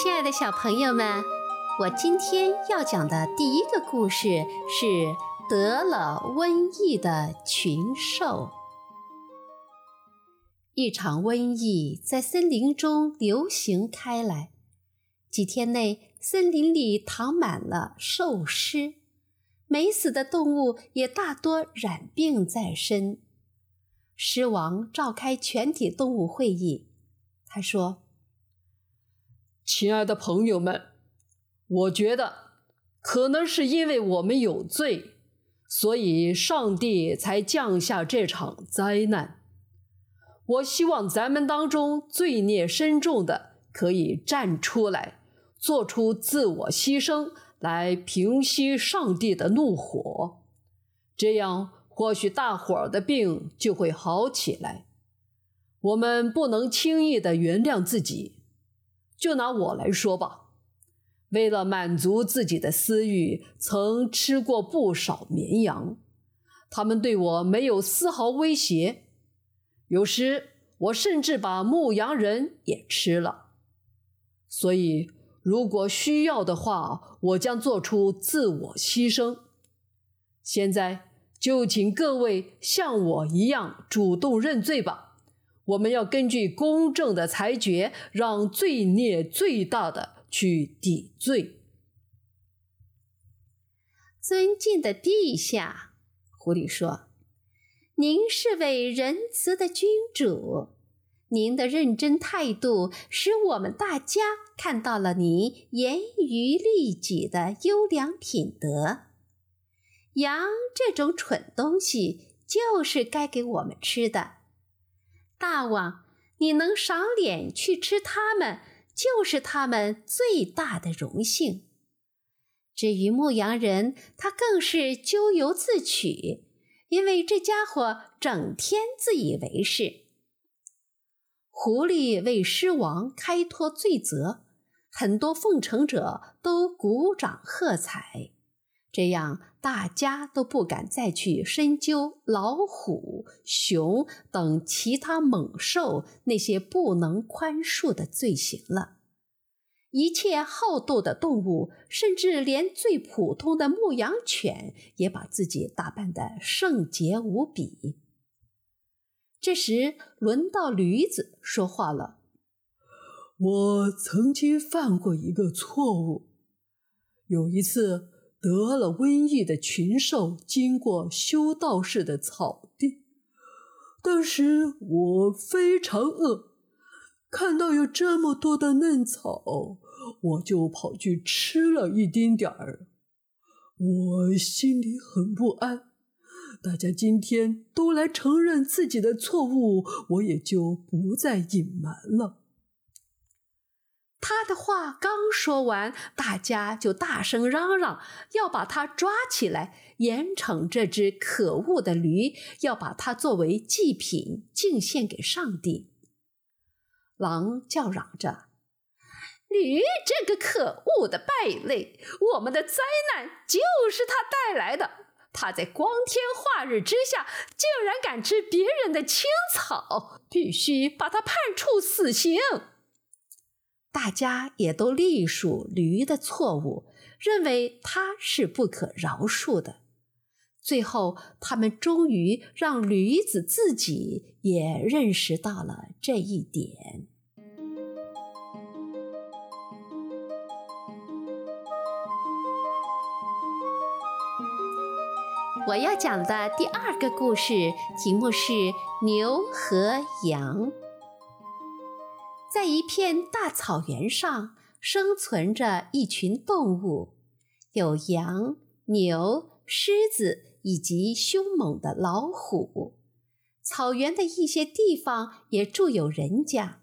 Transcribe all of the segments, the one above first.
亲爱的小朋友们，我今天要讲的第一个故事是得了瘟疫的群兽。一场瘟疫在森林中流行开来，几天内，森林里躺满了兽尸，没死的动物也大多染病在身。狮王召开全体动物会议，他说。亲爱的朋友们，我觉得可能是因为我们有罪，所以上帝才降下这场灾难。我希望咱们当中罪孽深重的可以站出来，做出自我牺牲，来平息上帝的怒火。这样，或许大伙儿的病就会好起来。我们不能轻易的原谅自己。就拿我来说吧，为了满足自己的私欲，曾吃过不少绵羊。它们对我没有丝毫威胁。有时我甚至把牧羊人也吃了。所以，如果需要的话，我将做出自我牺牲。现在就请各位像我一样主动认罪吧。我们要根据公正的裁决，让罪孽最大的去抵罪。尊敬的陛下，狐狸说：“您是位仁慈的君主，您的认真态度使我们大家看到了您严于律己的优良品德。羊这种蠢东西，就是该给我们吃的。”大王，你能赏脸去吃它们，就是他们最大的荣幸。至于牧羊人，他更是咎由自取，因为这家伙整天自以为是。狐狸为狮王开脱罪责，很多奉承者都鼓掌喝彩。这样，大家都不敢再去深究老虎、熊等其他猛兽那些不能宽恕的罪行了。一切好斗的动物，甚至连最普通的牧羊犬，也把自己打扮得圣洁无比。这时，轮到驴子说话了：“我曾经犯过一个错误，有一次。”得了瘟疫的群兽经过修道士的草地，当时我非常饿，看到有这么多的嫩草，我就跑去吃了一丁点儿。我心里很不安，大家今天都来承认自己的错误，我也就不再隐瞒了。他的话刚说完，大家就大声嚷嚷，要把他抓起来，严惩这只可恶的驴，要把它作为祭品敬献给上帝。狼叫嚷着：“驴这个可恶的败类，我们的灾难就是他带来的。他在光天化日之下，竟然敢吃别人的青草，必须把他判处死刑。”大家也都隶属驴的错误，认为他是不可饶恕的。最后，他们终于让驴子自己也认识到了这一点。我要讲的第二个故事题目是《牛和羊》。在一片大草原上，生存着一群动物，有羊、牛、狮子以及凶猛的老虎。草原的一些地方也住有人家，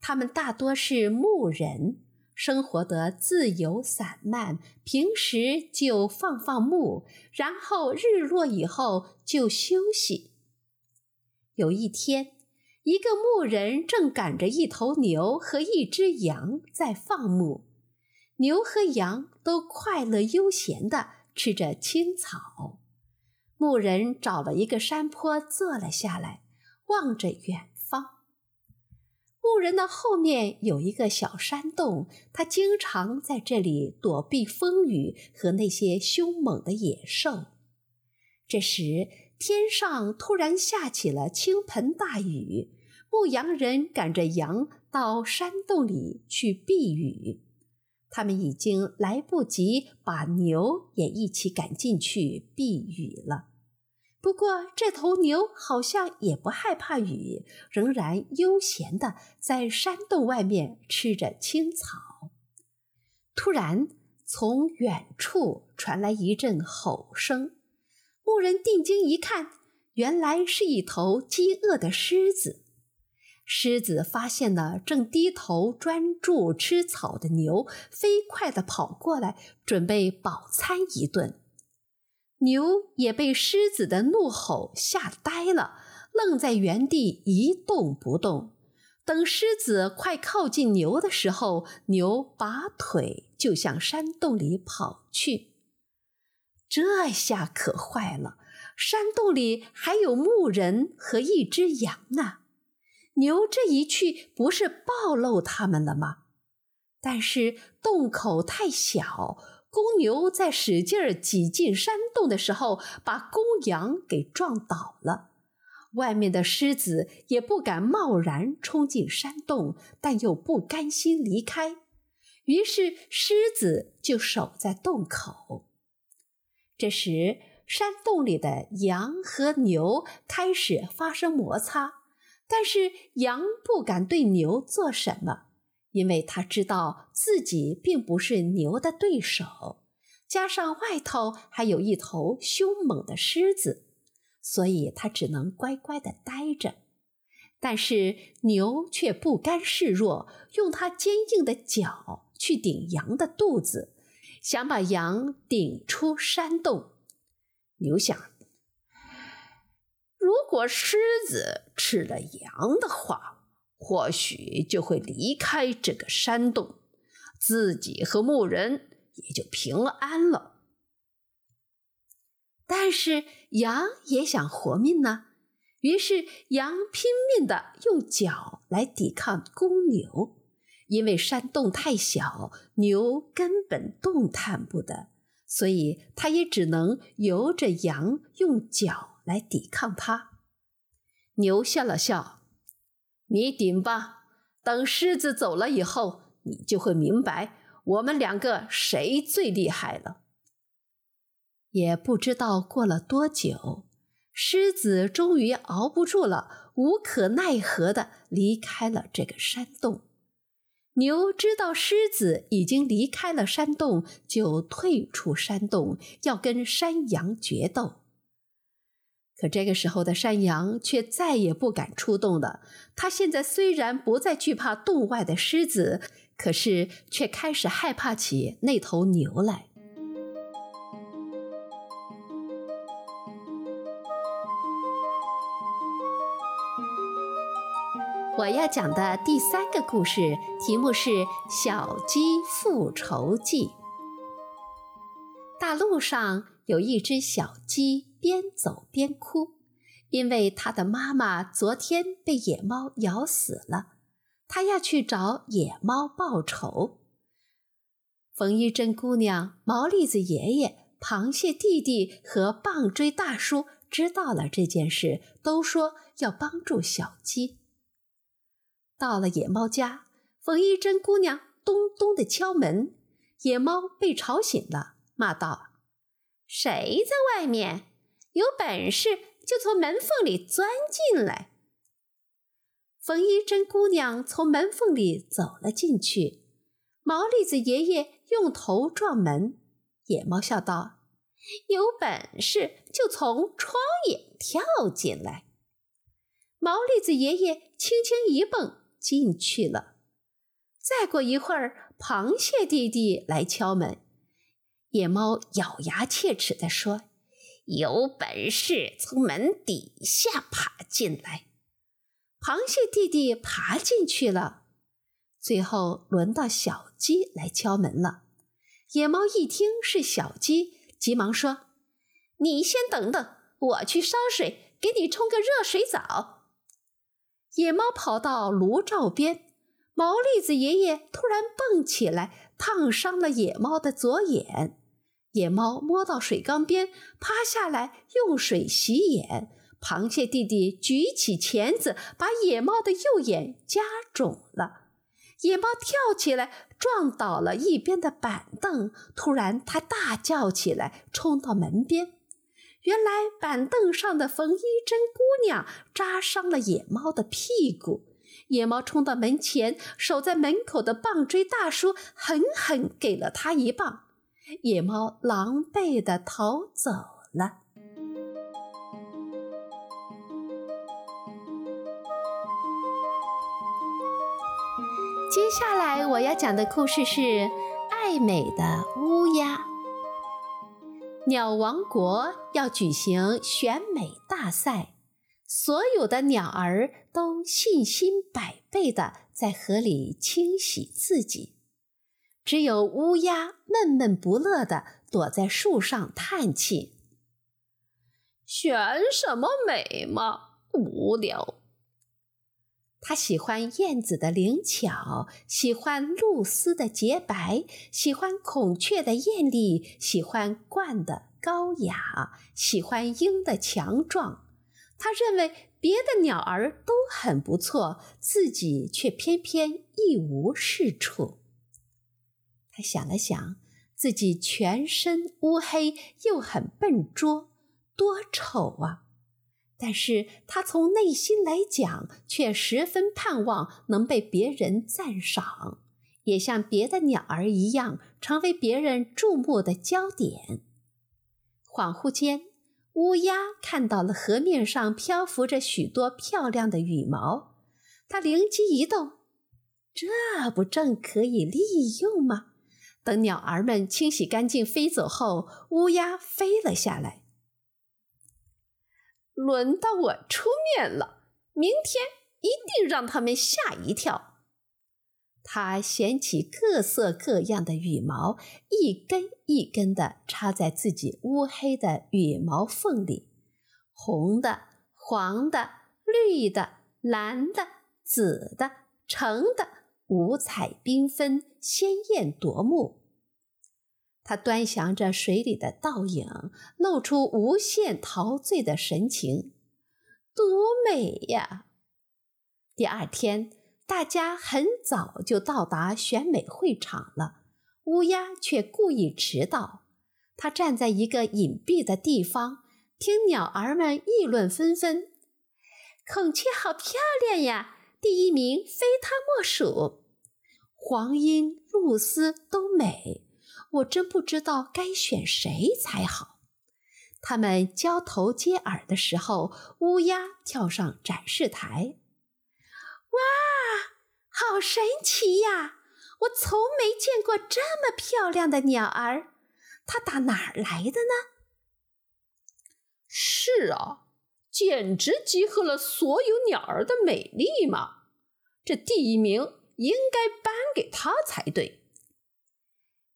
他们大多是牧人，生活得自由散漫，平时就放放牧，然后日落以后就休息。有一天。一个牧人正赶着一头牛和一只羊在放牧，牛和羊都快乐悠闲地吃着青草。牧人找了一个山坡坐了下来，望着远方。牧人的后面有一个小山洞，他经常在这里躲避风雨和那些凶猛的野兽。这时，天上突然下起了倾盆大雨，牧羊人赶着羊到山洞里去避雨。他们已经来不及把牛也一起赶进去避雨了。不过，这头牛好像也不害怕雨，仍然悠闲地在山洞外面吃着青草。突然，从远处传来一阵吼声。牧人定睛一看，原来是一头饥饿的狮子。狮子发现了正低头专注吃草的牛，飞快地跑过来，准备饱餐一顿。牛也被狮子的怒吼吓呆了，愣在原地一动不动。等狮子快靠近牛的时候，牛拔腿就向山洞里跑去。这下可坏了，山洞里还有牧人和一只羊啊！牛这一去，不是暴露他们了吗？但是洞口太小。公牛在使劲儿挤进山洞的时候，把公羊给撞倒了。外面的狮子也不敢贸然冲进山洞，但又不甘心离开，于是狮子就守在洞口。这时，山洞里的羊和牛开始发生摩擦，但是羊不敢对牛做什么。因为他知道自己并不是牛的对手，加上外头还有一头凶猛的狮子，所以他只能乖乖的待着。但是牛却不甘示弱，用它坚硬的角去顶羊的肚子，想把羊顶出山洞。牛想，如果狮子吃了羊的话。或许就会离开这个山洞，自己和牧人也就平安了。但是羊也想活命呢，于是羊拼命的用脚来抵抗公牛，因为山洞太小，牛根本动弹不得，所以它也只能由着羊用脚来抵抗它。牛笑了笑。你顶吧，等狮子走了以后，你就会明白我们两个谁最厉害了。也不知道过了多久，狮子终于熬不住了，无可奈何的离开了这个山洞。牛知道狮子已经离开了山洞，就退出山洞，要跟山羊决斗。可这个时候的山羊却再也不敢出动了。它现在虽然不再惧怕洞外的狮子，可是却开始害怕起那头牛来。我要讲的第三个故事题目是《小鸡复仇记》。大路上有一只小鸡。边走边哭，因为他的妈妈昨天被野猫咬死了，他要去找野猫报仇。冯一珍姑娘、毛栗子爷爷、螃蟹弟弟和棒槌大叔知道了这件事，都说要帮助小鸡。到了野猫家，冯一珍姑娘咚咚的敲门，野猫被吵醒了，骂道：“谁在外面？”有本事就从门缝里钻进来。冯一珍姑娘从门缝里走了进去，毛栗子爷爷用头撞门。野猫笑道：“有本事就从窗眼跳进来。”毛栗子爷爷轻轻一蹦进去了。再过一会儿，螃蟹弟弟来敲门。野猫咬牙切齿地说。有本事从门底下爬进来！螃蟹弟弟爬进去了。最后轮到小鸡来敲门了。野猫一听是小鸡，急忙说：“你先等等，我去烧水，给你冲个热水澡。”野猫跑到炉灶边，毛栗子爷爷突然蹦起来，烫伤了野猫的左眼。野猫摸到水缸边，趴下来用水洗眼。螃蟹弟弟举起钳子，把野猫的右眼夹肿了。野猫跳起来，撞倒了一边的板凳。突然，它大叫起来，冲到门边。原来，板凳上的缝衣针姑娘扎伤了野猫的屁股。野猫冲到门前，守在门口的棒槌大叔狠狠给了他一棒。野猫狼狈地逃走了。接下来我要讲的故事是《爱美的乌鸦》。鸟王国要举行选美大赛，所有的鸟儿都信心百倍地在河里清洗自己，只有乌鸦闷闷不乐地躲在树上叹气：“选什么美嘛，无聊。”他喜欢燕子的灵巧，喜欢露丝的洁白，喜欢孔雀的艳丽，喜欢鹳的高雅，喜欢鹰的强壮。他认为别的鸟儿都很不错，自己却偏偏一无是处。他想了想，自己全身乌黑，又很笨拙，多丑啊！但是他从内心来讲，却十分盼望能被别人赞赏，也像别的鸟儿一样，成为别人注目的焦点。恍惚间，乌鸦看到了河面上漂浮着许多漂亮的羽毛，它灵机一动，这不正可以利用吗？等鸟儿们清洗干净飞走后，乌鸦飞了下来。轮到我出面了，明天一定让他们吓一跳。他捡起各色各样的羽毛，一根一根地插在自己乌黑的羽毛缝里，红的、黄的、绿的、蓝的、紫的、橙的，五彩缤纷，鲜艳夺目。他端详着水里的倒影，露出无限陶醉的神情，多美呀！第二天，大家很早就到达选美会场了，乌鸦却故意迟到。他站在一个隐蔽的地方，听鸟儿们议论纷纷：“孔雀好漂亮呀，第一名非它莫属；黄莺、露丝都美。”我真不知道该选谁才好。他们交头接耳的时候，乌鸦跳上展示台。哇，好神奇呀！我从没见过这么漂亮的鸟儿。它打哪儿来的呢？是啊，简直集合了所有鸟儿的美丽嘛！这第一名应该颁给他才对。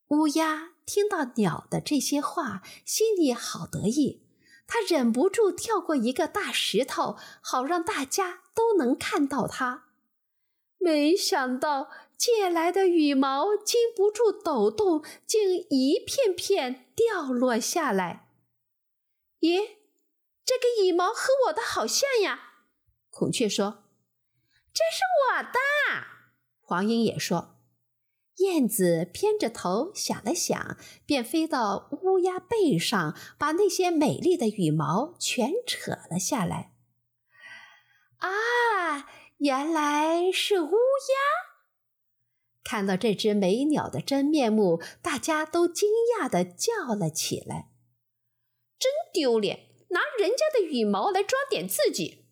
乌鸦听到鸟的这些话，心里好得意。它忍不住跳过一个大石头，好让大家都能看到它。没想到借来的羽毛经不住抖动，竟一片片掉落下来。咦，这个羽毛和我的好像呀！孔雀说：“这是我的。”黄莺也说。燕子偏着头想了想，便飞到乌鸦背上，把那些美丽的羽毛全扯了下来。啊，原来是乌鸦！看到这只美鸟的真面目，大家都惊讶地叫了起来：“真丢脸！拿人家的羽毛来装点自己，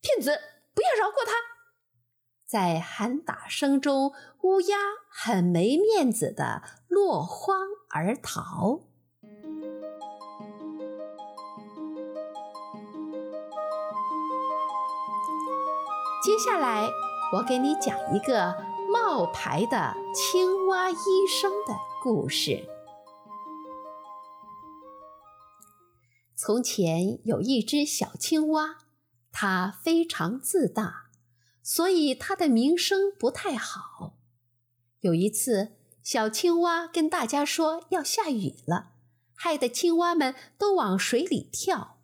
骗子！不要饶过他！”在喊打声中，乌鸦很没面子的落荒而逃。接下来，我给你讲一个冒牌的青蛙医生的故事。从前有一只小青蛙，它非常自大。所以它的名声不太好。有一次，小青蛙跟大家说要下雨了，害得青蛙们都往水里跳。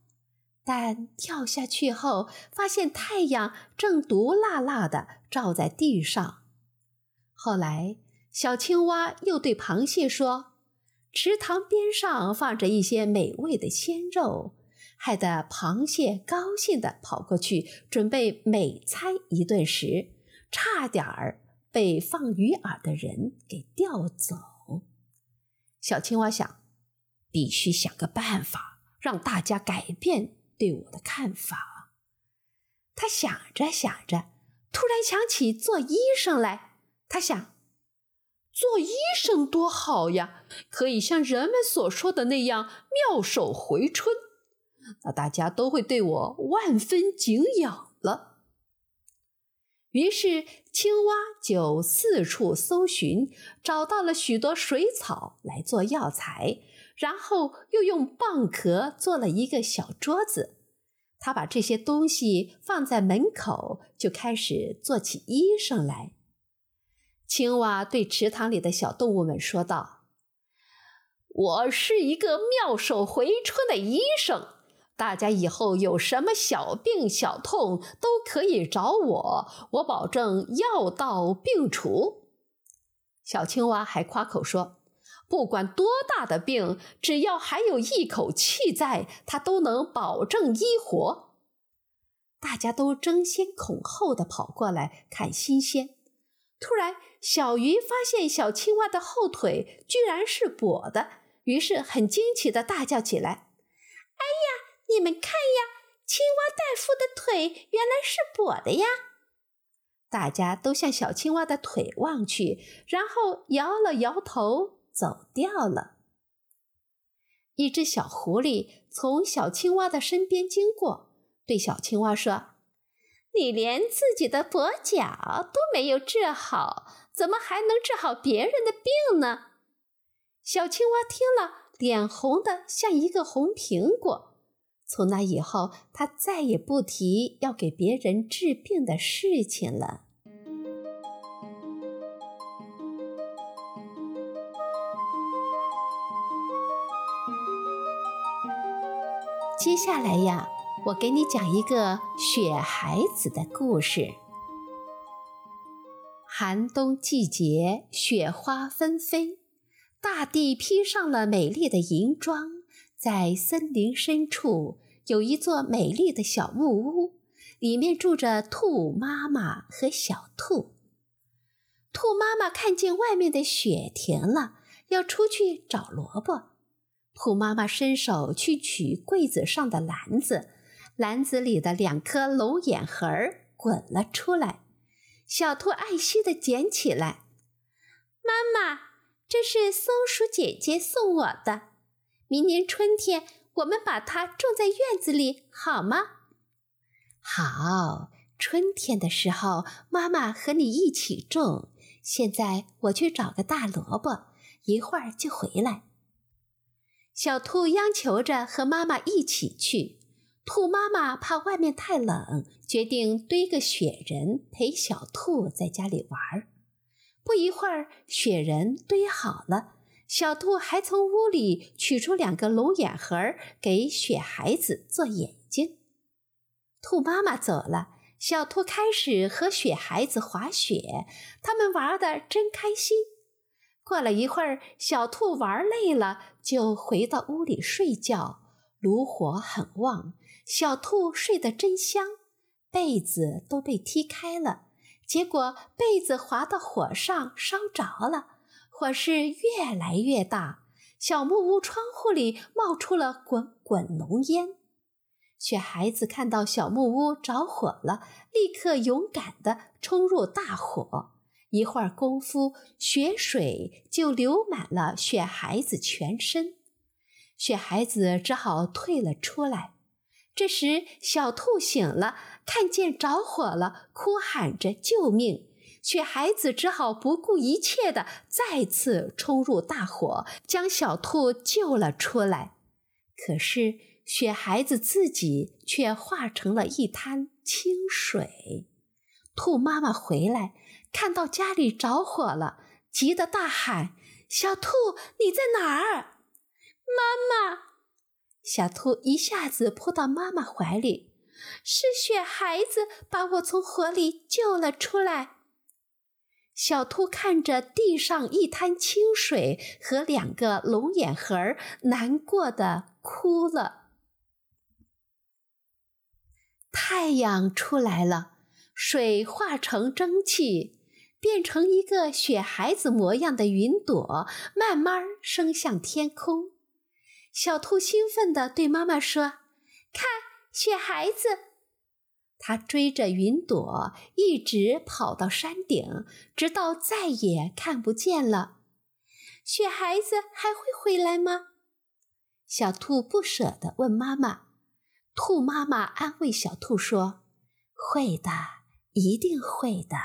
但跳下去后，发现太阳正毒辣辣的照在地上。后来，小青蛙又对螃蟹说：“池塘边上放着一些美味的鲜肉。”害得螃蟹高兴地跑过去，准备美餐一顿时，差点儿被放鱼饵的人给钓走。小青蛙想，必须想个办法，让大家改变对我的看法。他想着想着，突然想起做医生来。他想，做医生多好呀，可以像人们所说的那样妙手回春。那大家都会对我万分敬仰了。于是，青蛙就四处搜寻，找到了许多水草来做药材，然后又用蚌壳做了一个小桌子。他把这些东西放在门口，就开始做起医生来。青蛙对池塘里的小动物们说道：“我是一个妙手回春的医生。”大家以后有什么小病小痛都可以找我，我保证药到病除。小青蛙还夸口说：“不管多大的病，只要还有一口气在，它都能保证医活。”大家都争先恐后的跑过来看新鲜。突然，小鱼发现小青蛙的后腿居然是跛的，于是很惊奇的大叫起来：“！”你们看呀，青蛙大夫的腿原来是跛的呀！大家都向小青蛙的腿望去，然后摇了摇头，走掉了。一只小狐狸从小青蛙的身边经过，对小青蛙说：“你连自己的跛脚都没有治好，怎么还能治好别人的病呢？”小青蛙听了，脸红的像一个红苹果。从那以后，他再也不提要给别人治病的事情了。接下来呀，我给你讲一个雪孩子的故事。寒冬季节，雪花纷飞，大地披上了美丽的银装。在森林深处有一座美丽的小木屋，里面住着兔妈妈和小兔。兔妈妈看见外面的雪停了，要出去找萝卜。兔妈妈伸手去取柜子上的篮子，篮子里的两颗龙眼核儿滚了出来。小兔爱惜地捡起来，妈妈，这是松鼠姐姐送我的。明年春天，我们把它种在院子里，好吗？好，春天的时候，妈妈和你一起种。现在我去找个大萝卜，一会儿就回来。小兔央求着和妈妈一起去。兔妈妈怕外面太冷，决定堆个雪人陪小兔在家里玩。不一会儿，雪人堆好了。小兔还从屋里取出两个龙眼核儿，给雪孩子做眼睛。兔妈妈走了，小兔开始和雪孩子滑雪，他们玩得真开心。过了一会儿，小兔玩累了，就回到屋里睡觉。炉火很旺，小兔睡得真香，被子都被踢开了，结果被子滑到火上烧着了。火势越来越大，小木屋窗户里冒出了滚滚浓烟。雪孩子看到小木屋着火了，立刻勇敢地冲入大火。一会儿功夫，雪水就流满了雪孩子全身，雪孩子只好退了出来。这时，小兔醒了，看见着火了，哭喊着救命。雪孩子只好不顾一切地再次冲入大火，将小兔救了出来。可是雪孩子自己却化成了一滩清水。兔妈妈回来，看到家里着火了，急得大喊：“小兔，你在哪儿？”妈妈，小兔一下子扑到妈妈怀里，是雪孩子把我从火里救了出来。小兔看着地上一滩清水和两个龙眼核，难过的哭了。太阳出来了。水化成蒸汽，变成一个雪孩子模样的云朵，慢慢升向天空。小兔兴奋地对妈妈说：“看，雪孩子！”他追着云朵一直跑到山顶，直到再也看不见了。雪孩子还会回来吗？小兔不舍得问妈妈。兔妈妈安慰小兔说：“会的。”一定会的。